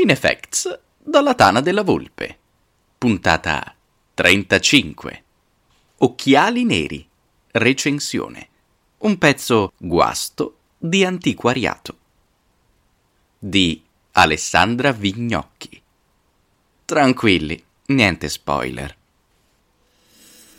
Cinefacts dalla Tana della Volpe. Puntata 35. Occhiali neri. Recensione. Un pezzo guasto di antiquariato. Di Alessandra Vignocchi. Tranquilli, niente spoiler.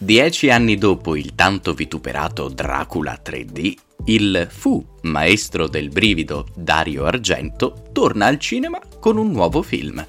Dieci anni dopo il tanto vituperato Dracula 3D, il fu maestro del brivido Dario Argento torna al cinema con un nuovo film,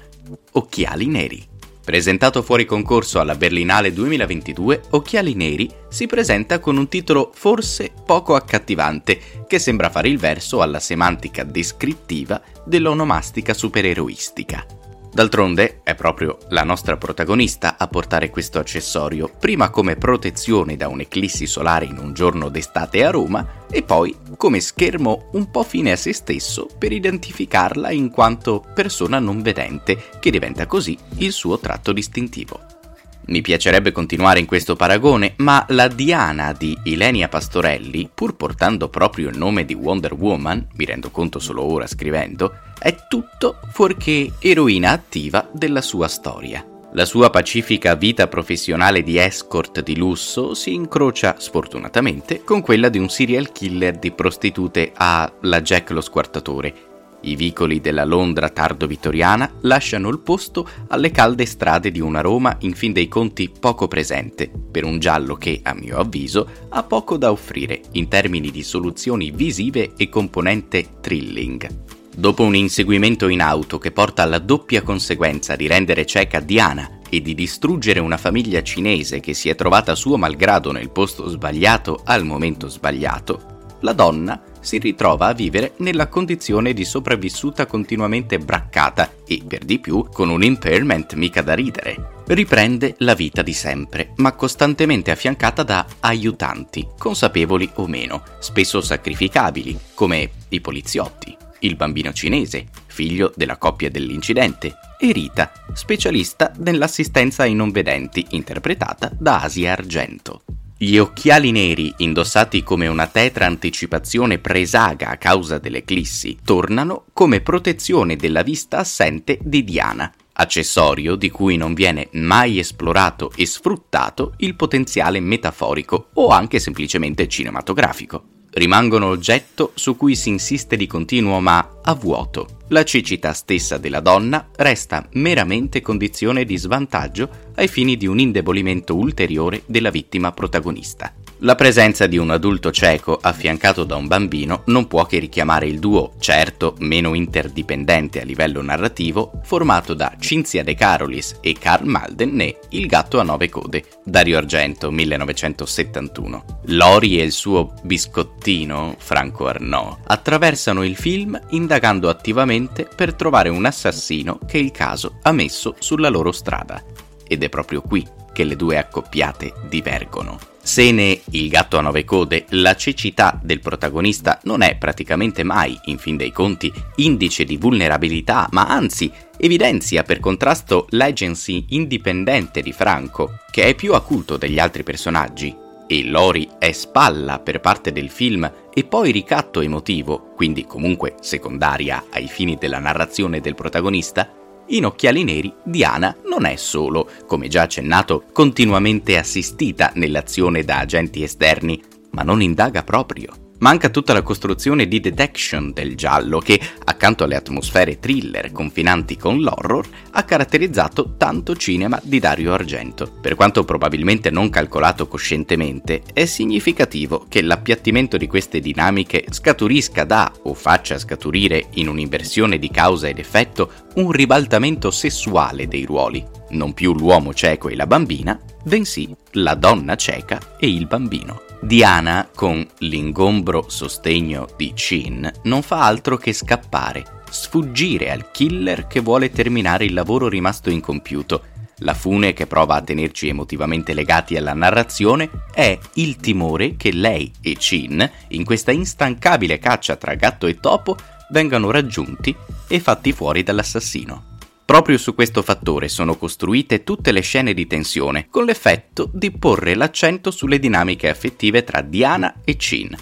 Occhiali Neri. Presentato fuori concorso alla Berlinale 2022, Occhiali Neri si presenta con un titolo forse poco accattivante, che sembra fare il verso alla semantica descrittiva dell'onomastica supereroistica. D'altronde è proprio la nostra protagonista a portare questo accessorio, prima come protezione da un'eclissi solare in un giorno d'estate a Roma e poi come schermo un po' fine a se stesso per identificarla in quanto persona non vedente, che diventa così il suo tratto distintivo. Mi piacerebbe continuare in questo paragone, ma la Diana di Ilenia Pastorelli, pur portando proprio il nome di Wonder Woman, mi rendo conto solo ora scrivendo, è tutto fuorché eroina attiva della sua storia. La sua pacifica vita professionale di escort di lusso si incrocia, sfortunatamente, con quella di un serial killer di prostitute a La Jack lo squartatore, i vicoli della Londra tardo vittoriana lasciano il posto alle calde strade di una Roma in fin dei conti poco presente, per un giallo che, a mio avviso, ha poco da offrire in termini di soluzioni visive e componente thrilling. Dopo un inseguimento in auto che porta alla doppia conseguenza di rendere cieca Diana e di distruggere una famiglia cinese che si è trovata suo malgrado nel posto sbagliato al momento sbagliato, la donna si ritrova a vivere nella condizione di sopravvissuta continuamente braccata e, per di più, con un impairment mica da ridere. Riprende la vita di sempre, ma costantemente affiancata da aiutanti, consapevoli o meno, spesso sacrificabili, come i poliziotti, il bambino cinese, figlio della coppia dell'incidente, e Rita, specialista nell'assistenza ai non vedenti, interpretata da Asia Argento. Gli occhiali neri, indossati come una tetra anticipazione presaga a causa dell'eclissi, tornano come protezione della vista assente di Diana, accessorio di cui non viene mai esplorato e sfruttato il potenziale metaforico o anche semplicemente cinematografico rimangono oggetto su cui si insiste di continuo ma a vuoto. La cecità stessa della donna resta meramente condizione di svantaggio ai fini di un indebolimento ulteriore della vittima protagonista. La presenza di un adulto cieco affiancato da un bambino non può che richiamare il duo, certo meno interdipendente a livello narrativo, formato da Cinzia De Carolis e Karl Malden ne Il gatto a nove code, Dario Argento 1971. Lori e il suo biscottino, Franco Arnaud, attraversano il film indagando attivamente per trovare un assassino che il caso ha messo sulla loro strada. Ed è proprio qui che le due accoppiate divergono. Se ne Il gatto a nove code, la cecità del protagonista non è praticamente mai, in fin dei conti, indice di vulnerabilità, ma anzi evidenzia per contrasto l'agency indipendente di Franco, che è più acuto degli altri personaggi, e Lori è spalla per parte del film e poi ricatto emotivo, quindi comunque secondaria ai fini della narrazione del protagonista, in Occhiali Neri Diana non è solo, come già accennato, continuamente assistita nell'azione da agenti esterni, ma non indaga proprio. Manca tutta la costruzione di detection del giallo che, accanto alle atmosfere thriller confinanti con l'horror, ha caratterizzato tanto cinema di Dario Argento. Per quanto probabilmente non calcolato coscientemente, è significativo che l'appiattimento di queste dinamiche scaturisca da o faccia scaturire in un'inversione di causa ed effetto un ribaltamento sessuale dei ruoli. Non più l'uomo cieco e la bambina, bensì la donna cieca e il bambino. Diana, con l'ingombro sostegno di Chin, non fa altro che scappare, sfuggire al killer che vuole terminare il lavoro rimasto incompiuto. La fune che prova a tenerci emotivamente legati alla narrazione è il timore che lei e Chin, in questa instancabile caccia tra gatto e topo, vengano raggiunti e fatti fuori dall'assassino. Proprio su questo fattore sono costruite tutte le scene di tensione, con l'effetto di porre l'accento sulle dinamiche affettive tra Diana e Chin.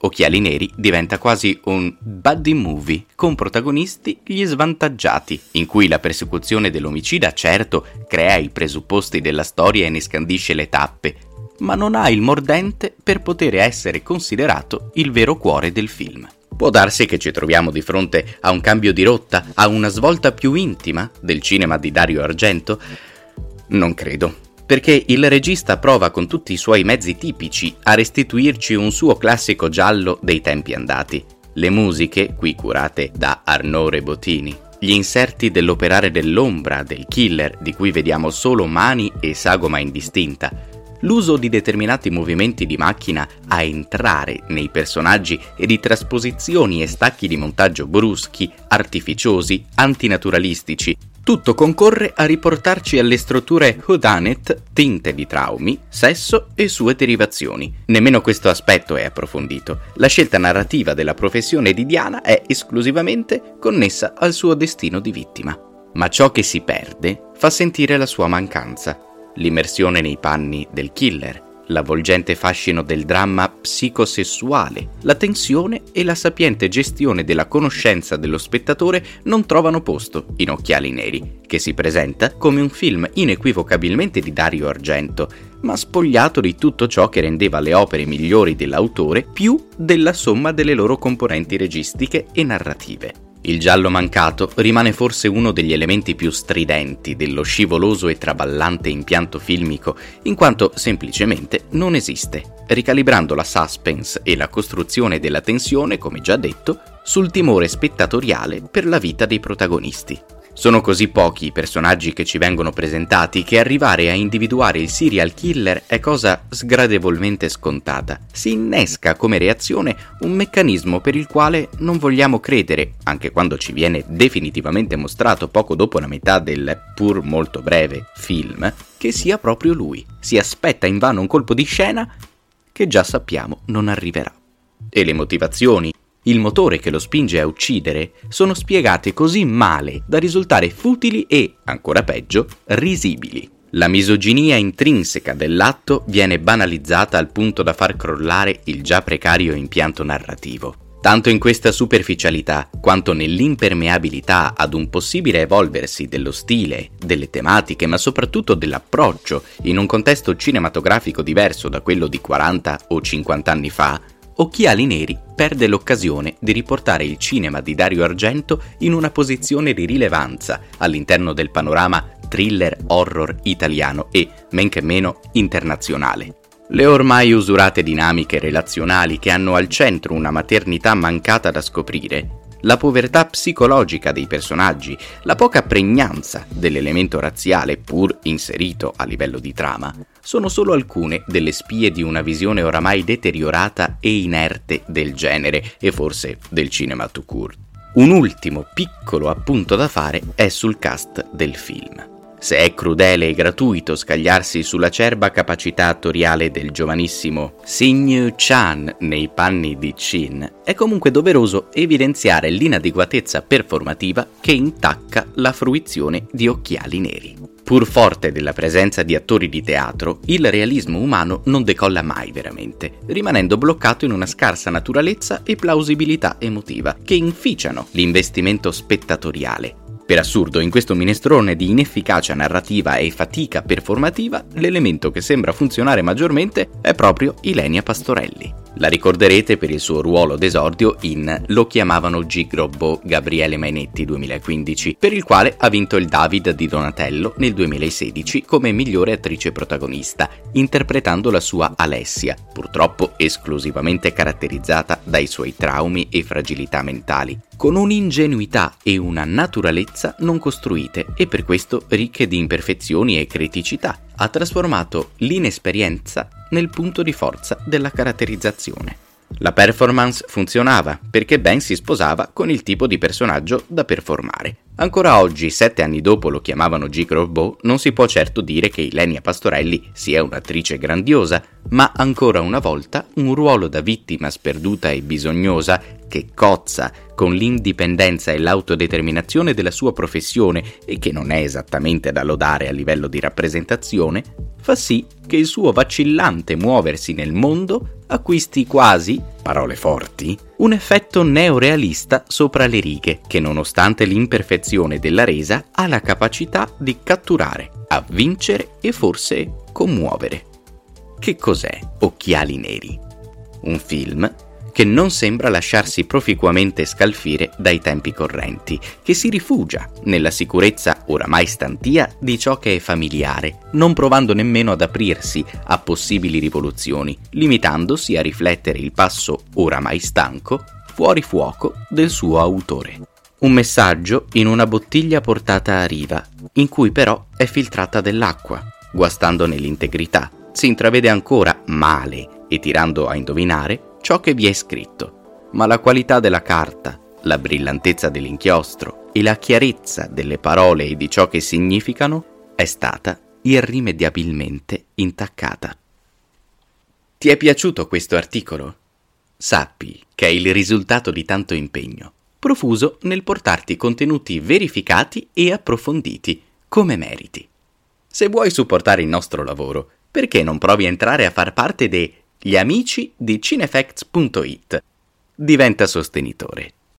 Occhiali Neri diventa quasi un buddy movie con protagonisti gli svantaggiati, in cui la persecuzione dell'omicida certo crea i presupposti della storia e ne scandisce le tappe, ma non ha il mordente per poter essere considerato il vero cuore del film. Può darsi che ci troviamo di fronte a un cambio di rotta, a una svolta più intima del cinema di Dario Argento? Non credo perché il regista prova con tutti i suoi mezzi tipici a restituirci un suo classico giallo dei tempi andati. Le musiche, qui curate da Arnaud Rebottini, gli inserti dell'operare dell'ombra del killer di cui vediamo solo mani e sagoma indistinta, l'uso di determinati movimenti di macchina a entrare nei personaggi e di trasposizioni e stacchi di montaggio bruschi, artificiosi, antinaturalistici, tutto concorre a riportarci alle strutture whodunit tinte di traumi, sesso e sue derivazioni. Nemmeno questo aspetto è approfondito. La scelta narrativa della professione di Diana è esclusivamente connessa al suo destino di vittima. Ma ciò che si perde fa sentire la sua mancanza, l'immersione nei panni del killer, l'avvolgente fascino del dramma psicosessuale, la tensione e la sapiente gestione della conoscenza dello spettatore non trovano posto in Occhiali Neri, che si presenta come un film inequivocabilmente di Dario Argento, ma spogliato di tutto ciò che rendeva le opere migliori dell'autore più della somma delle loro componenti registiche e narrative. Il giallo mancato rimane forse uno degli elementi più stridenti dello scivoloso e traballante impianto filmico, in quanto semplicemente non esiste, ricalibrando la suspense e la costruzione della tensione, come già detto, sul timore spettatoriale per la vita dei protagonisti. Sono così pochi i personaggi che ci vengono presentati che arrivare a individuare il serial killer è cosa sgradevolmente scontata. Si innesca come reazione un meccanismo per il quale non vogliamo credere, anche quando ci viene definitivamente mostrato poco dopo la metà del pur molto breve film, che sia proprio lui. Si aspetta invano un colpo di scena che già sappiamo non arriverà. E le motivazioni, il motore che lo spinge a uccidere, sono spiegate così male da risultare futili e, ancora peggio, risibili. La misoginia intrinseca dell'atto viene banalizzata al punto da far crollare il già precario impianto narrativo. Tanto in questa superficialità quanto nell'impermeabilità ad un possibile evolversi dello stile, delle tematiche, ma soprattutto dell'approccio in un contesto cinematografico diverso da quello di 40 o 50 anni fa, Occhiali Neri perde l'occasione di riportare il cinema di Dario Argento in una posizione di rilevanza all'interno del panorama thriller horror italiano e, men che meno, internazionale. Le ormai usurate dinamiche relazionali che hanno al centro una maternità mancata da scoprire la povertà psicologica dei personaggi, la poca pregnanza dell'elemento razziale pur inserito a livello di trama, sono solo alcune delle spie di una visione oramai deteriorata e inerte del genere e forse del cinema tout court. Un ultimo piccolo appunto da fare è sul cast del film. Se è crudele e gratuito scagliarsi sull'acerba capacità attoriale del giovanissimo Sing Chan nei panni di Chin, è comunque doveroso evidenziare l'inadeguatezza performativa che intacca la fruizione di occhiali neri. Pur forte della presenza di attori di teatro, il realismo umano non decolla mai veramente, rimanendo bloccato in una scarsa naturalezza e plausibilità emotiva, che inficiano l'investimento spettatoriale, per assurdo, in questo minestrone di inefficacia narrativa e fatica performativa, l'elemento che sembra funzionare maggiormente è proprio Ilenia Pastorelli. La ricorderete per il suo ruolo d'esordio in Lo chiamavano Gigrobbo Gabriele Mainetti 2015, per il quale ha vinto il David di Donatello nel 2016 come migliore attrice protagonista, interpretando la sua Alessia, purtroppo esclusivamente caratterizzata dai suoi traumi e fragilità mentali con un'ingenuità e una naturalezza non costruite e per questo ricche di imperfezioni e criticità. Ha trasformato l'inesperienza nel punto di forza della caratterizzazione. La performance funzionava perché Ben si sposava con il tipo di personaggio da performare. Ancora oggi, sette anni dopo lo chiamavano G. Grosbow, non si può certo dire che Ilenia Pastorelli sia un'attrice grandiosa, ma ancora una volta un ruolo da vittima sperduta e bisognosa che cozza con l'indipendenza e l'autodeterminazione della sua professione e che non è esattamente da lodare a livello di rappresentazione, fa sì che il suo vacillante muoversi nel mondo acquisti quasi, parole forti, un effetto neorealista sopra le righe che nonostante l'imperfezione della resa ha la capacità di catturare, avvincere e forse commuovere. Che cos'è Occhiali Neri? Un film che non sembra lasciarsi proficuamente scalfire dai tempi correnti, che si rifugia nella sicurezza oramai stantia di ciò che è familiare, non provando nemmeno ad aprirsi a possibili rivoluzioni, limitandosi a riflettere il passo oramai stanco fuori fuoco del suo autore. Un messaggio in una bottiglia portata a riva, in cui però è filtrata dell'acqua, guastandone l'integrità. Si intravede ancora male e tirando a indovinare ciò che vi è scritto, ma la qualità della carta, la brillantezza dell'inchiostro e la chiarezza delle parole e di ciò che significano è stata irrimediabilmente intaccata. Ti è piaciuto questo articolo? Sappi che è il risultato di tanto impegno, profuso nel portarti contenuti verificati e approfonditi, come meriti. Se vuoi supportare il nostro lavoro, perché non provi a entrare a far parte dei gli amici di cinefacts.it. Diventa sostenitore.